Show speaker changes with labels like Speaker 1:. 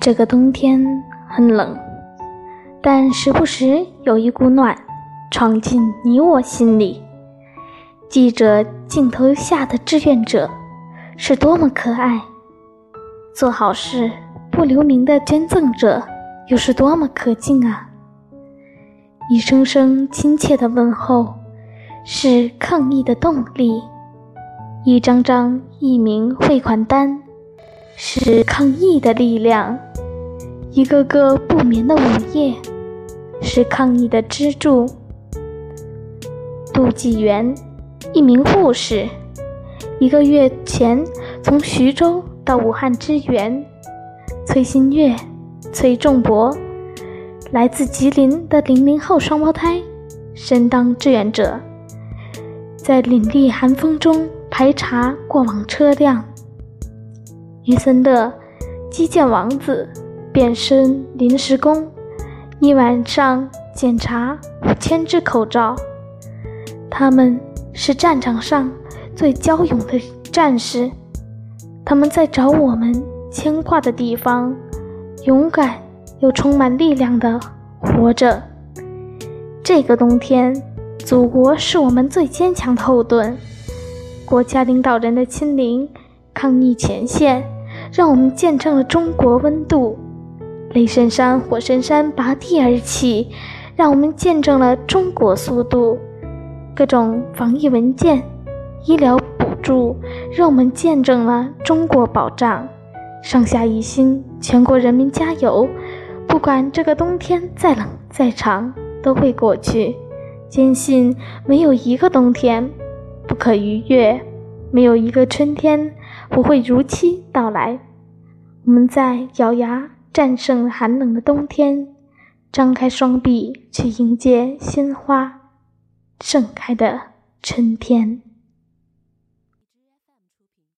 Speaker 1: 这个冬天很冷，但时不时有一股暖闯进你我心里。记着镜头下的志愿者是多么可爱，做好事不留名的捐赠者又是多么可敬啊！一声声亲切的问候是抗疫的动力，一张张疫名汇款单是抗疫的力量。一个个不眠的午夜，是抗疫的支柱。杜纪元，一名护士，一个月前从徐州到武汉支援。崔新月、崔仲博，来自吉林的零零后双胞胎，身当志愿者，在凛冽寒风中排查过往车辆。于森乐，基建王子。变身临时工，一晚上检查五千只口罩。他们是战场上最骁勇的战士，他们在找我们牵挂的地方，勇敢又充满力量的活着。这个冬天，祖国是我们最坚强的后盾。国家领导人的亲临，抗疫前线，让我们见证了中国温度。雷神山、火神山拔地而起，让我们见证了中国速度；各种防疫文件、医疗补助，让我们见证了中国保障。上下一心，全国人民加油！不管这个冬天再冷再长，都会过去。坚信没有一个冬天不可逾越，没有一个春天不会如期到来。我们在咬牙。战胜寒冷的冬天，张开双臂去迎接鲜花盛开的春天。